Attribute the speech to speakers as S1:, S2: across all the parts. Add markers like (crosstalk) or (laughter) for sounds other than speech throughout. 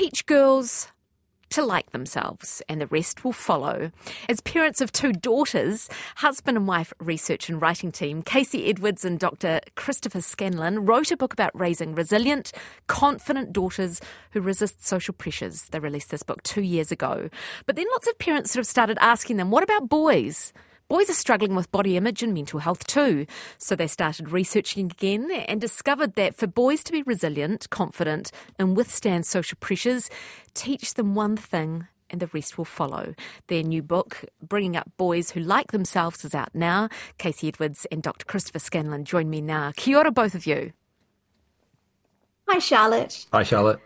S1: teach girls to like themselves, and the rest will follow. As parents of two daughters, husband and wife research and writing team Kasey Edwards and Dr. Christopher Scanlon wrote a book about raising resilient, confident daughters who resist social pressures. They released this book two years ago. But then lots of parents sort of started asking them, what about boys? Boys are struggling with body image and mental health too. So they started researching again and discovered that for boys to be resilient, confident, and withstand social pressures, teach them one thing and the rest will follow. Their new book, Bringing Up Boys Who Like Themselves, is out now. Kasey Edwards and Dr. Christopher Scanlon join me now. Kia ora, both of you.
S2: Hi, Charlotte.
S3: Hi, Charlotte.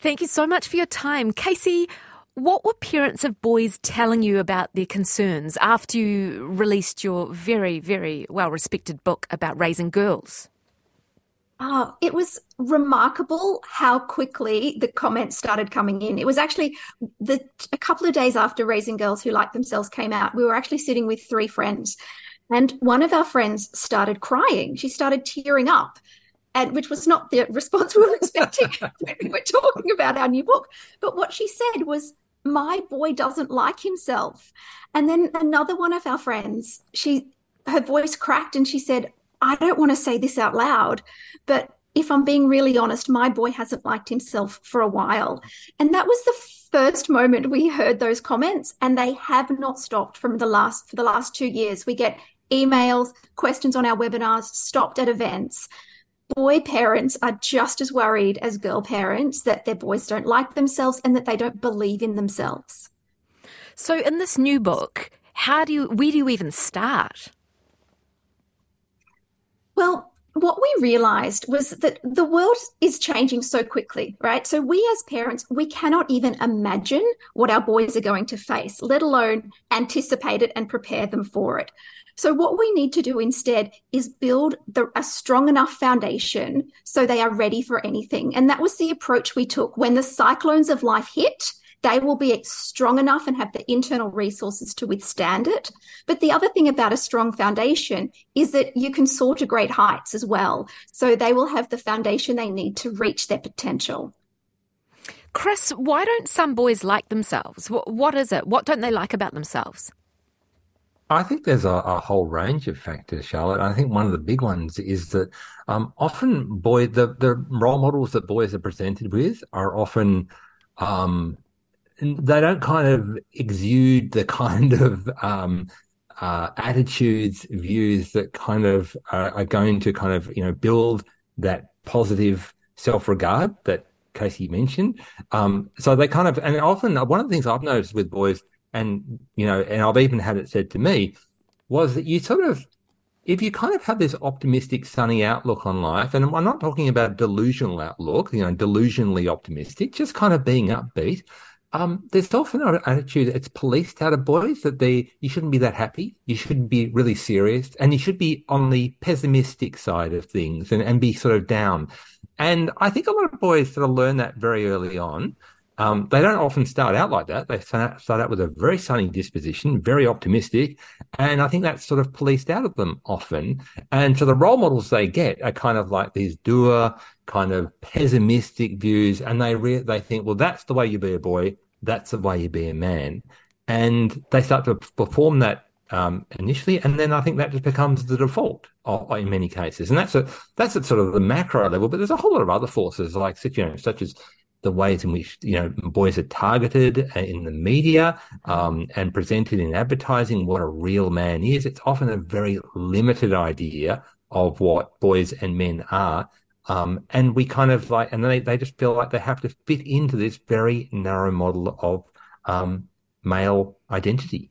S1: Thank you so much for your time. Kasey, what were parents of boys telling you about their concerns after you released your very, very well respected book about raising girls?
S2: Oh, it was remarkable how quickly the comments started coming in. It was actually the a couple of days after Raising Girls Who Like Themselves came out, we were actually sitting with three friends. And one of our friends started crying. She started tearing up and which was not the response we were expecting (laughs) when we were talking about our new book. But what she said was, my boy doesn't like himself. And then another one of our friends, she her voice cracked and she said, I don't want to say this out loud, but if I'm being really honest, my boy hasn't liked himself for a while. And that was the first moment we heard those comments and they have not stopped from the last for the last 2 years. We get emails, questions on our webinars, stopped at events boy parents are just as worried as girl parents that their boys don't like themselves and that they don't believe in themselves.
S1: So, in this new book, how do you, where do you even start?
S2: Well, what we realized was that the world is changing so quickly, right? So, we as parents, we cannot even imagine what our boys are going to face, let alone anticipate it and prepare them for it. So, what we need to do instead is build the, a strong enough foundation so they are ready for anything. And that was the approach we took. When the cyclones of life hit, they will be strong enough and have the internal resources to withstand it. But the other thing about a strong foundation is that you can soar to great heights as well. So they will have the foundation they need to reach their potential.
S1: Chris, why don't some boys like themselves? What is it? What don't they like about themselves?
S3: I think there's a, a, whole range of factors, Charlotte. I think one of the big ones is that um, often boy the the role models that boys are presented with are often um, they don't kind of exude the (laughs) kind of um, uh, attitudes, views that kind of are, are, going to kind of you know build that positive self regard that Kasey mentioned. Um, so they kind of and often one of the things I've noticed with boys and you know, and I've even had it said to me, was that you sort of, if you kind of have this optimistic, sunny outlook on life, and I'm not talking about delusional outlook, you know, delusionally optimistic, just kind of being upbeat. Um, there's often an attitude that's policed out of boys that they you shouldn't be that happy, you shouldn't be really serious, and you should be on the pessimistic side of things and, and be sort of down. And I think a lot of boys sort of learn that very early on. Um, they don't often start out like that. They start out with a very sunny disposition, very optimistic. And I think that's sort of policed out of them often. And so the role models they get are kind of like these doer, kind of pessimistic views. And they, re- they think, well, that's the way you be a boy. That's the way you be a man. And they start to perform that um, initially, and then I think that just becomes the default in many cases, and that's a that's at sort of the macro level. But there's a whole lot of other forces, like you know, such as the ways in which you know boys are targeted in the media um, and presented in advertising what a real man is. It's often a very limited idea of what boys and men are. Um, and we kind of like and they, they just feel like they have to fit into this very narrow model of um, male identity.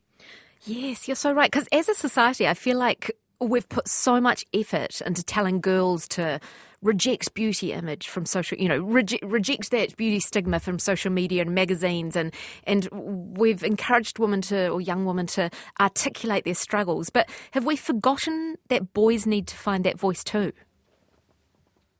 S1: Yes you're so right. Because as a society i feel like we've put so much effort into telling girls to reject beauty image from social, you know, reject, reject that beauty stigma from social media and magazines, and and we've encouraged women to or young women to articulate their struggles. But have we forgotten that boys need to find that voice too?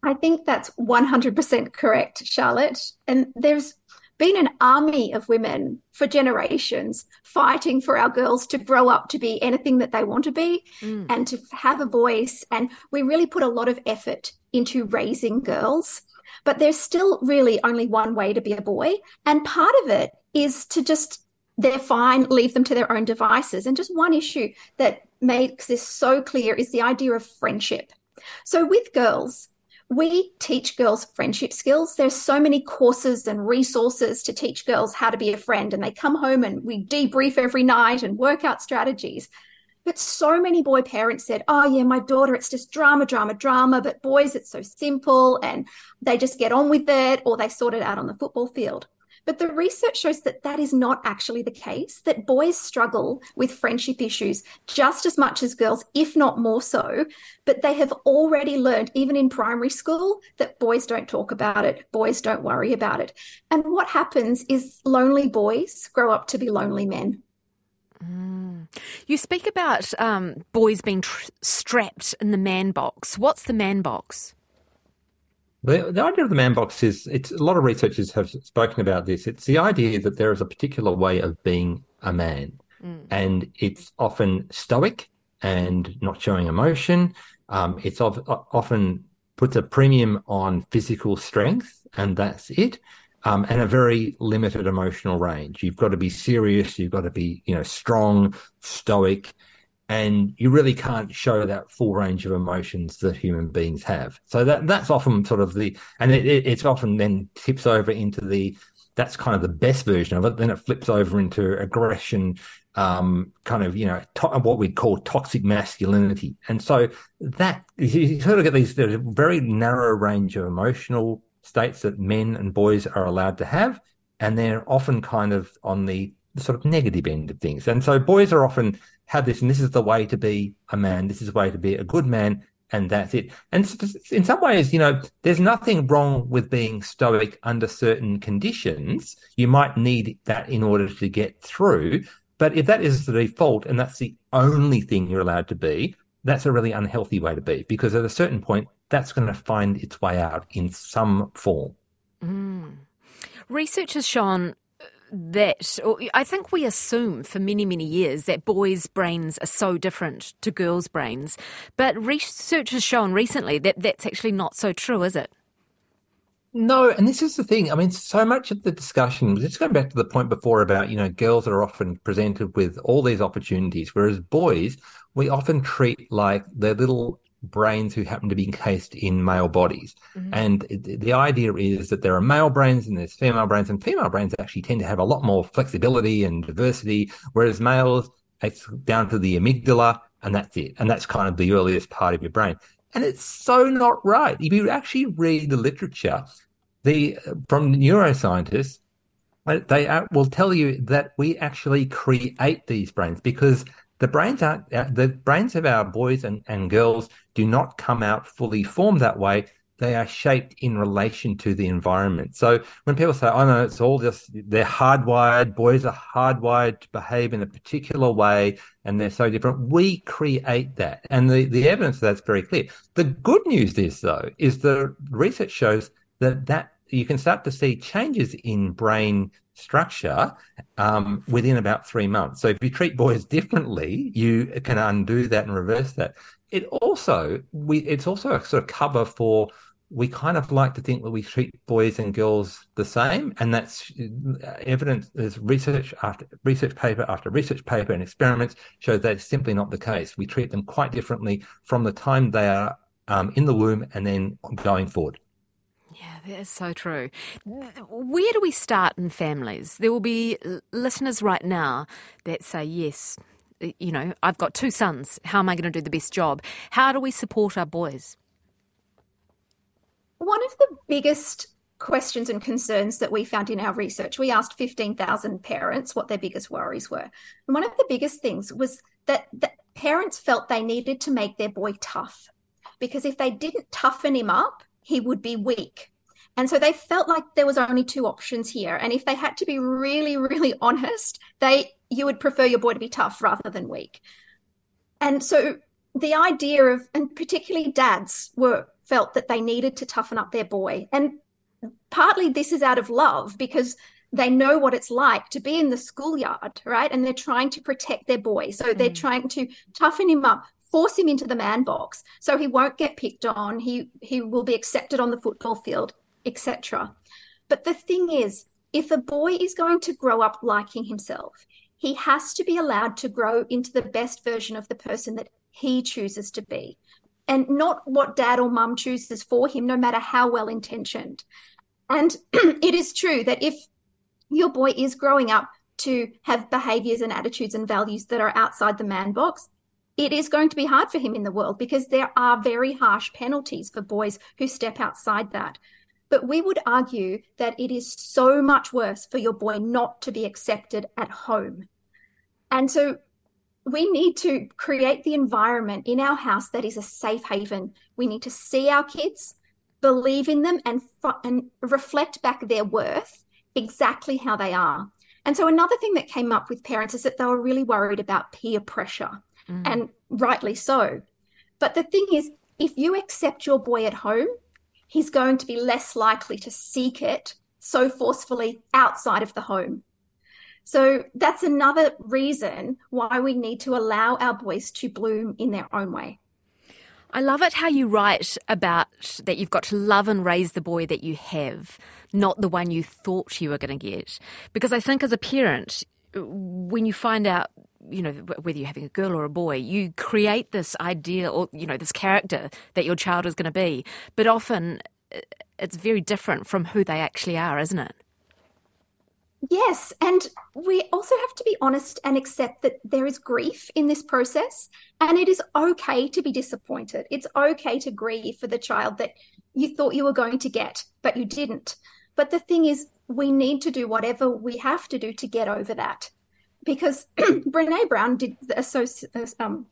S2: I think that's 100% correct, Charlotte. And there's been an army of women for generations fighting for our girls to grow up to be anything that they want to be mm. and to have a voice. And we really put a lot of effort into raising girls. but there's still really only one way to be a boy. And part of it is to just, they're fine, leave them to their own devices. And just one issue that makes this so clear is the idea of friendship. So with girls, we teach girls friendship skills. There's so many courses and resources to teach girls how to be a friend, and they come home and we debrief every night and work out strategies. But so many boy parents said, Oh, yeah, my daughter, it's just drama, drama, drama. But boys, it's so simple and they just get on with it or they sort it out on the football field. But the research shows that that is not actually the case, that boys struggle with friendship issues just as much as girls, if not more so. But they have already learned, even in primary school, that boys don't talk about it, boys don't worry about it. And what happens is lonely boys grow up to be lonely men.
S1: Mm. You speak about um, boys being tr- strapped in the man box. What's the man box?
S3: The, the idea of the man box is it's a lot of researchers have spoken about this. It's the idea that there is a particular way of being a man, mm. and it's often stoic and not showing emotion. Um, it's of, often puts a premium on physical strength, and that's it. Um, and a very limited emotional range. You've got to be serious. You've got to be, you know, strong, stoic, and you really can't show that full range of emotions that human beings have. So that that's often sort of the, and it, it, it's often then tips over into the, that's kind of the best version of it. Then it flips over into aggression, um, kind of you know to, what we'd call toxic masculinity, and so that you sort of get these very narrow range of emotional states that men and boys are allowed to have, and they're often kind of on the sort of negative end of things. And so boys are often have this, and this is the way to be a man. This is the way to be a good man. And that's it. And in some ways, you know, there's nothing wrong with being stoic under certain conditions. You might need that in order to get through. But if that is the default and that's the only thing you're allowed to be, that's a really unhealthy way to be because at a certain point, that's going to find its way out in some form.
S1: Mm. Research has shown that I think we assume for many, many years that boys' brains are so different to girls' brains. But research has shown recently that that's actually not so true, is it?
S3: No, and this is the thing. I mean, so much of the discussion, just going back to the point before about, you know, girls are often presented with all these opportunities, whereas boys, we often treat like they're little brains who happen to be encased in male bodies. Mm-hmm. And the idea is that there are male brains and there's female brains, and female brains actually tend to have a lot more flexibility and diversity, whereas males, it's down to the amygdala, and that's it. And that's kind of the earliest part of your brain. And it's so not right. If you actually read the literature, the from neuroscientists, they will tell you that we actually create these brains because the brains aren't uh, the brains of our boys and, and girls do not come out fully formed that way. They are shaped in relation to the environment. So when people say oh no it's all just they're hardwired boys are hardwired to behave in a particular way and they're so different we create that. And the, the evidence of that's very clear. The good news is though is the research shows that that you can start to see changes in brain structure um, within about three months. So if you treat boys differently, you can undo that and reverse that. It also we it's also a sort of cover for we kind of like to think that we treat boys and girls the same, and that's evidence. There's research after research paper after research paper and experiments show that it's simply not the case. We treat them quite differently from the time they are um, in the womb and then going forward.
S1: Yeah, that is so true. Where do we start in families? There will be listeners right now that say, yes, you know, I've got two sons. How am I going to do the best job? How do we support our boys?
S2: One of the biggest questions and concerns that we found in our research, we asked 15,000 parents what their biggest worries were. And one of the biggest things was that, that parents felt they needed to make their boy tough because if they didn't toughen him up, he would be weak. And so they felt like there was only two options here. And if they had to be really, really (laughs) honest, they you would prefer your boy to be tough rather than weak. And so the idea of, and particularly dads were felt that they needed to toughen up their boy. And partly this is out of love because they know what it's like to be in the schoolyard, right? And they're trying to protect their boy. So mm. they're trying to toughen him up, force him into the man box so he won't get picked on he he will be accepted on the football field etc. But the thing is, if a boy is going to grow up liking himself, he has to be allowed to grow into the best version of the person that he chooses to be and not what dad or mum chooses for him, no matter how well intentioned. And (clears throat) it is true that if your boy is growing up to have behaviors and attitudes and values that are outside the man box, it is going to be hard for him in the world because there are very harsh penalties for boys who step outside that. But we would argue that it is so much worse for your boy not to be accepted at home. And so we need to create the environment in our house that is a safe haven. We need to see our kids, believe in them, and, and reflect back their worth exactly how they are. And so, another thing that came up with parents is that they were really worried about peer pressure, mm. and rightly so. But the thing is, if you accept your boy at home, he's going to be less likely to seek it so forcefully outside of the home. So that's another reason why we need to allow our boys to bloom in their own way.
S1: I love it how you write about that you've got to love and raise the boy that you have, not the one you thought you were going to get. Because I think as a parent, when you find out, you know, whether you're having a girl or a boy, you create this idea or, you know, this character that your child is going to be. But often it's very different from who they actually are, isn't it?
S2: Yes. And we also have to be honest and accept that there is grief in this process. And it is okay to be disappointed. It's okay to grieve for the child that you thought you were going to get, but you didn't. But the thing is, we need to do whatever we have to do to get over that. Because (clears throat) Brene Brown did a soci- um,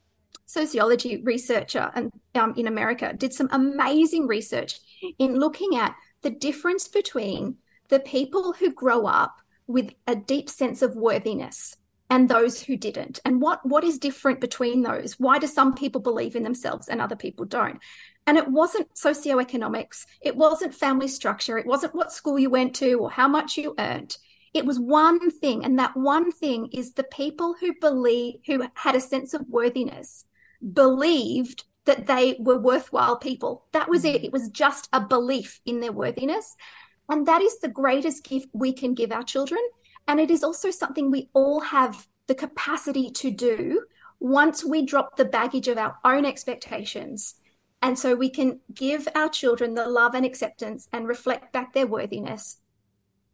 S2: sociology researcher and, um, in America, did some amazing research in looking at the difference between the people who grow up with a deep sense of worthiness and those who didn't. And what what is different between those? Why do some people believe in themselves and other people don't? And it wasn't socioeconomics. It wasn't family structure. It wasn't what school you went to or how much you earned it was one thing and that one thing is the people who believe who had a sense of worthiness believed that they were worthwhile people that was it it was just a belief in their worthiness and that is the greatest gift we can give our children. And it is also something we all have the capacity to do once we drop the baggage of our own expectations. And so we can give our children the love and acceptance and reflect back their worthiness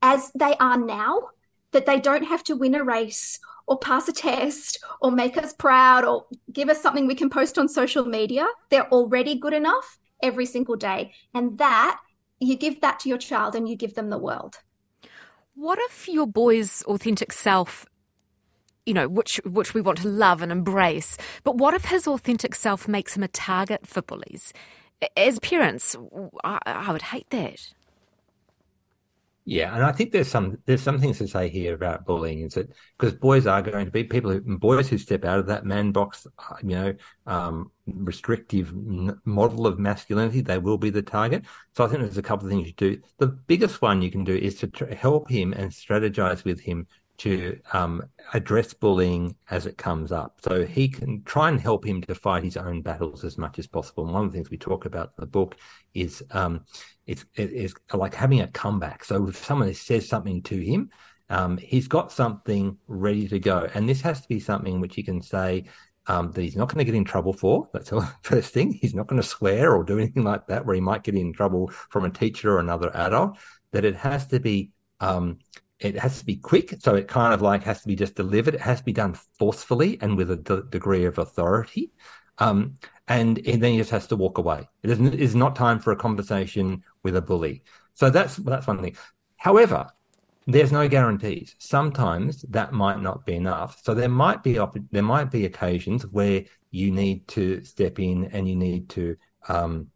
S2: as they are now, that they don't have to win a race or pass a test or make us proud or give us something we can post on social media. They're already good enough every single day. And that you give that to your child and you give them the world.
S1: What if your boy's authentic self, you know, which which we want to love and embrace, but what if his authentic self makes him a target for bullies? As parents, I, I would hate that.
S3: Yeah, and I think there's some there's some things to say here about bullying is that because boys are going to be people who boys who step out of that man box, uh, you know, um, restrictive model of masculinity, they will be the target. So I think there's a couple of things you do. The biggest one you can do is to help him and strategize with him to um, address bullying as it comes up. So he can try and help him to fight his own battles as much as possible. And one of the things we talk about in the book is um, it's, it's like having a comeback. So if someone says something to him, um, he's got something ready to go. And this has to be something which he can say um, that he's not going to get in trouble for. That's the (laughs) first thing. He's not going to swear or do anything like that where he might get in trouble from a teacher or another adult. That it has to be um, it has to be quick. So it kind of like has to be just delivered. It has to be done forcefully and with a d- degree of authority. Um, and, and, then he just has to walk away. It is not time for a conversation with a bully. So that's, that's one thing. However, there's no guarantees. Sometimes that might not be enough. So there might be, there might be occasions where you need to step in and you need to, um,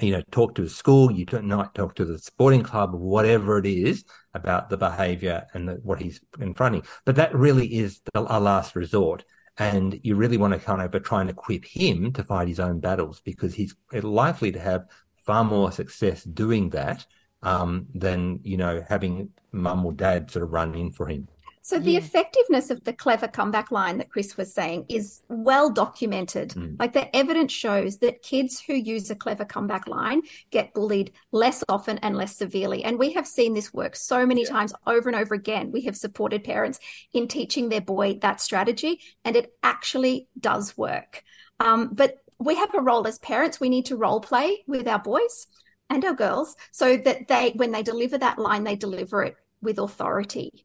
S3: you know, talk to the school, you might talk to the sporting club, whatever it is about the behavior and the, what he's confronting. But that really is a last resort. And you really want to kind of try and equip him to fight his own battles because he's likely to have far more success doing that um, than, you know, having mum or dad sort of run in for him.
S2: So the yeah. effectiveness of the clever comeback line that Chris was saying is well documented. Mm. Like the evidence shows that kids who use a clever comeback line get bullied less often and less severely. And we have seen this work so many yeah. times over and over again. We have supported parents in teaching their boy that strategy, and it actually does work. Um, but we have a role as parents. We need to role play with our boys and our girls so that they, when they deliver that line, they deliver it with authority.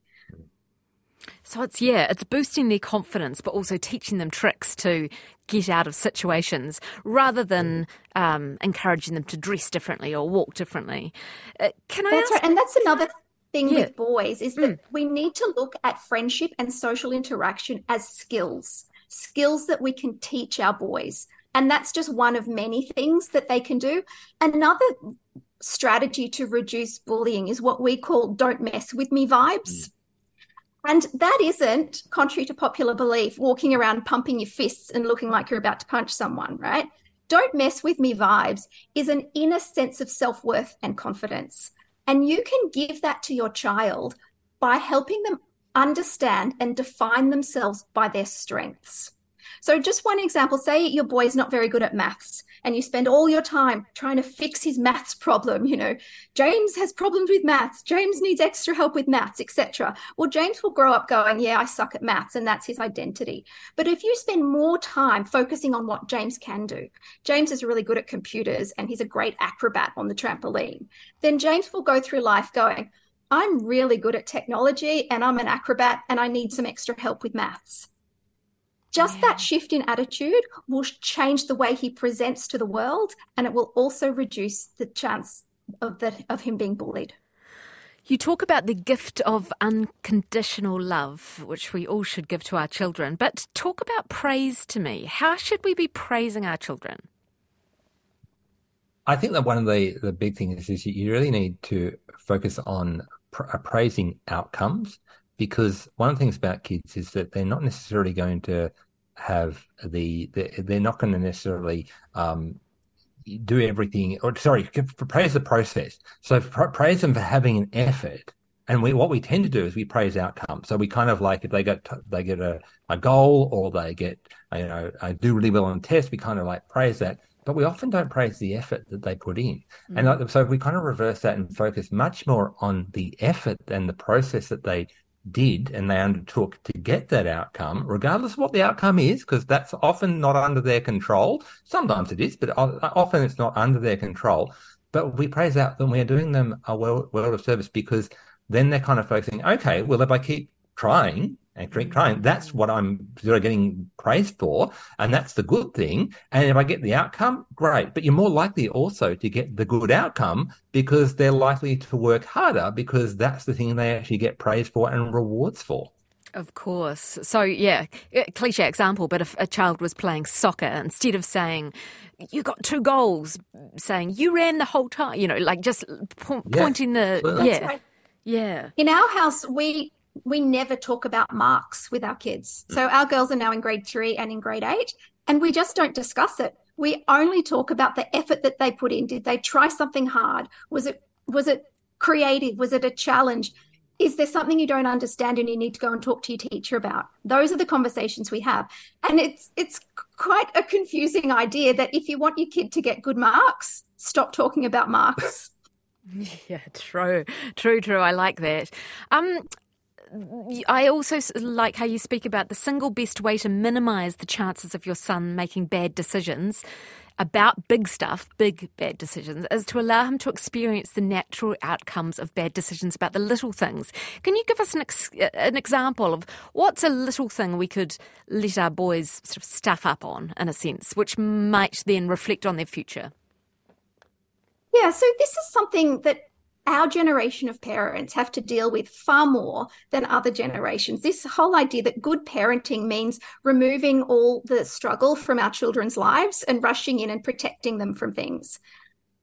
S1: So it's, yeah, it's boosting their confidence, but also teaching them tricks to get out of situations rather than um, encouraging them to dress differently or walk differently. Uh, can I
S2: that's
S1: ask-
S2: right. And that's another thing yeah. with boys is that mm. we need to look at friendship and social interaction as skills, skills that we can teach our boys. And that's just one of many things that they can do. Another strategy to reduce bullying is what we call don't mess with me vibes. Mm. And that isn't, contrary to popular belief, walking around pumping your fists and looking like you're about to punch someone, right? Don't mess with me vibes is an inner sense of self worth and confidence. And you can give that to your child by helping them understand and define themselves by their strengths. So, just one example say your boy is not very good at maths and you spend all your time trying to fix his maths problem. You know, James has problems with maths, James needs extra help with maths, etc. Well, James will grow up going, Yeah, I suck at maths, and that's his identity. But if you spend more time focusing on what James can do, James is really good at computers and he's a great acrobat on the trampoline, then James will go through life going, I'm really good at technology and I'm an acrobat and I need some extra help with maths. Just yeah. that shift in attitude will change the way he presents to the world, and it will also reduce the chance of that of him being bullied.
S1: You talk about the gift of unconditional love, which we all should give to our children, but talk about praise to me. How should we be praising our children?
S3: I think that one of the, the big things is you really need to focus on praising outcomes because one of the things about kids is that they're not necessarily going to have the, the they're not going to necessarily um, do everything or sorry praise the process so praise them for having an effort and we what we tend to do is we praise outcomes so we kind of like if they get they get a, a goal or they get you know do really well on tests we kind of like praise that but we often don't praise the effort that they put in. Mm-hmm. And like, so we kind of reverse that and focus much more on the effort than the process that they did and they undertook to get that outcome, regardless of what the outcome is, because that's often not under their control. Sometimes it is, but often it's not under their control. But we praise out them, we're doing them a world, world of service because then they're kind of focusing, okay, well, if I keep trying, and keep trying. Mm. That's what I'm sort of getting praised for, and that's the good thing. And if I get the outcome, great. But you're more likely also to get the good outcome because they're likely to work harder because that's the thing they actually get praised for and rewards for.
S1: Of course. So, yeah, cliche example, but if a child was playing soccer, instead of saying, you got two goals, saying, you ran the whole time, you know, like just po- yeah. pointing the. Well, yeah. Right. Yeah.
S2: In our house, we we never talk about marks with our kids. So our girls are now in grade three and in grade eight, and we just don't discuss it. We only talk about the effort that they put in. Did they try something hard? Was it was it creative? Was it a challenge? Is there something you don't understand and you need to go and talk to your teacher about? Those are the conversations we have. And it's it's quite a confusing idea that if you want your kid to get good marks, stop talking about marks. (laughs)
S1: Yeah, true, true, true. I like that. Um, I also like how you speak about the single best way to minimize the chances of your son making bad decisions about big stuff, big bad decisions, is to allow him to experience the natural outcomes of bad decisions about the little things. Can you give us an, ex- an example of what's a little thing we could let our boys sort of stuff up on, in a sense, which might then reflect on their future?
S2: Yeah, so this is something that our generation of parents have to deal with far more than other generations. This whole idea that good parenting means removing all the struggle from our children's lives and rushing in and protecting them from things.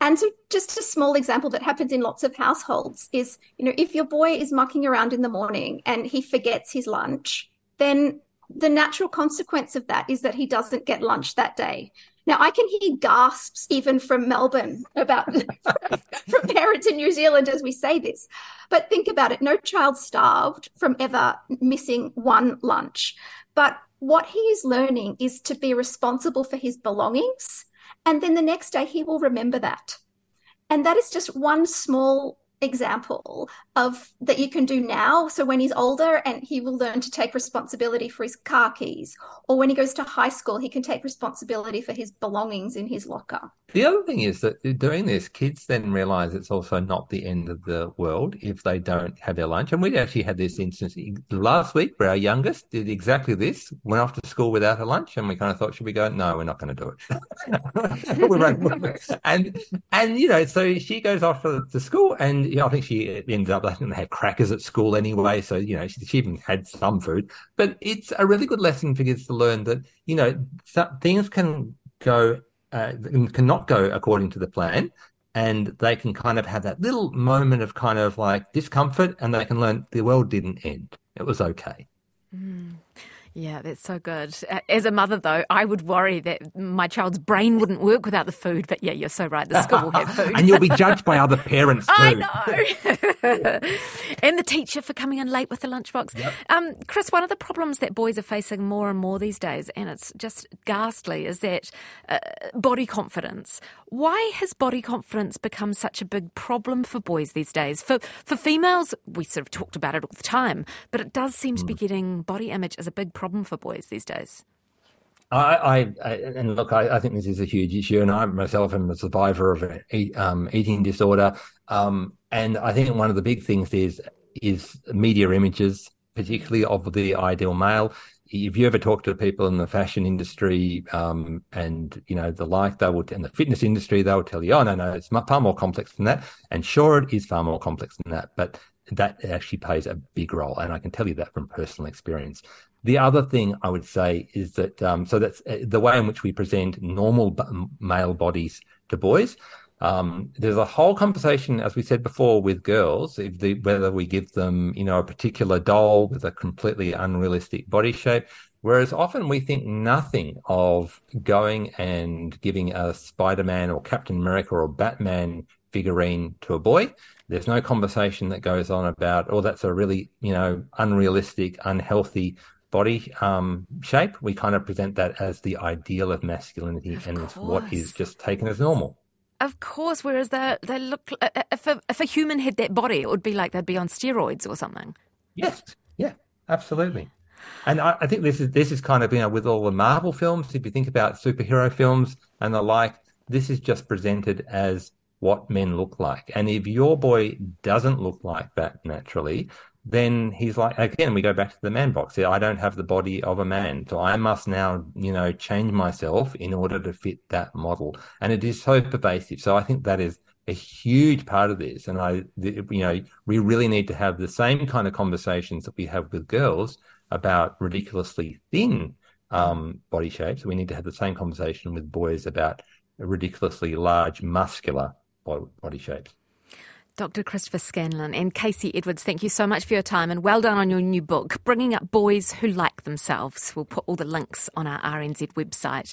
S2: And so, just a small example that happens in lots of households is you know, if your boy is mucking around in the morning and he forgets his lunch, then the natural consequence of that is that he doesn't get lunch that day. Now, I can hear gasps even from Melbourne about (laughs) from parents in New Zealand as we say this. But think about it no child starved from ever missing one lunch. But what he is learning is to be responsible for his belongings. And then the next day, he will remember that. And that is just one small example of that you can do now. So when he's older and he will learn to take responsibility for his car keys or when he goes to high school he can take responsibility for his belongings in his locker.
S3: The other thing is that doing this kids then realize it's also not the end of the world if they don't have their lunch. And we actually had this instance last week where our youngest did exactly this went off to school without her lunch and we kind of thought should we go? No we're not going to do it. (laughs) (laughs) And and you know so she goes off to, to school and know, I think she ended up, I think they had crackers at school anyway. So, you know, she, she, even had some food. But it's a really good lesson for kids to learn that, you know, things can go, uh, cannot go according to the plan. And they can kind of have that little moment of kind of like discomfort and they can learn the world didn't end. It was okay.
S1: Mm. Yeah, that's so good. As a mother, though, I would worry that my child's brain wouldn't work without the food. But yeah, you're so right. The school will have (laughs) food.
S3: and you'll be judged by other parents (laughs) too. I
S1: know. (laughs) and the teacher for coming in late with the lunchbox. Yep. Um, Chris, one of the problems that boys are facing more and more these days, and it's just ghastly, is that uh, body confidence. Why has body confidence become such a big problem for boys these days? For for females, we sort of talked about it all the time, but it does seem to be mm. getting body image as a big problem for boys these days?
S3: I, I, I and look, I, I, think this is a huge issue, and I myself am a survivor of an um, eating disorder. Um, and I think one of the big things is is media images, particularly of the ideal male. If you ever talk to people in the fashion industry um, and you know the like, they will, in the fitness industry, they will tell you, "Oh no, no, it's far more complex than that." And sure, it is far more complex than that, but that actually plays a big role, and I can tell you that from personal experience. The other thing I would say is that um, so that's uh, the way in which we present normal male bodies to boys. Um, there's a whole conversation, as we said before, with girls, if the, whether we give them, you know, a particular doll with a completely unrealistic body shape, whereas often we think nothing of going and giving a Spider-Man or Captain America or Batman figurine to a boy. There's no conversation that goes on about, oh, that's a really, you know, unrealistic, unhealthy body um, shape, we kind of present that as the ideal of masculinity of and course. what is just taken as normal.
S1: Of course, whereas they they look uh, uh, if a, if a human had that body, it would be like they'd be on steroids or something.
S3: Yes, yeah, absolutely. And I, I think this is this is kind of you know with all the Marvel films. If you think about superhero films and the like, this is just presented as what men look like. And if your boy doesn't look like that naturally, then he's like, again, we go back to the man box. I don't have the body of a man. So I must now, you know, change myself in order to fit that model. And it is so pervasive. So I think that is a huge part of this. And I, you know, we really need to have the same kind of conversations that we have with girls about ridiculously thin um, body shapes. We need to have the same conversation with boys about ridiculously large muscular body shapes.
S1: Dr. Christopher Scanlon and Kasey Edwards, thank you so much for your time and well done on your new book, Bringing Up Boys Who Like Themselves. We'll put all the links on our RNZ website.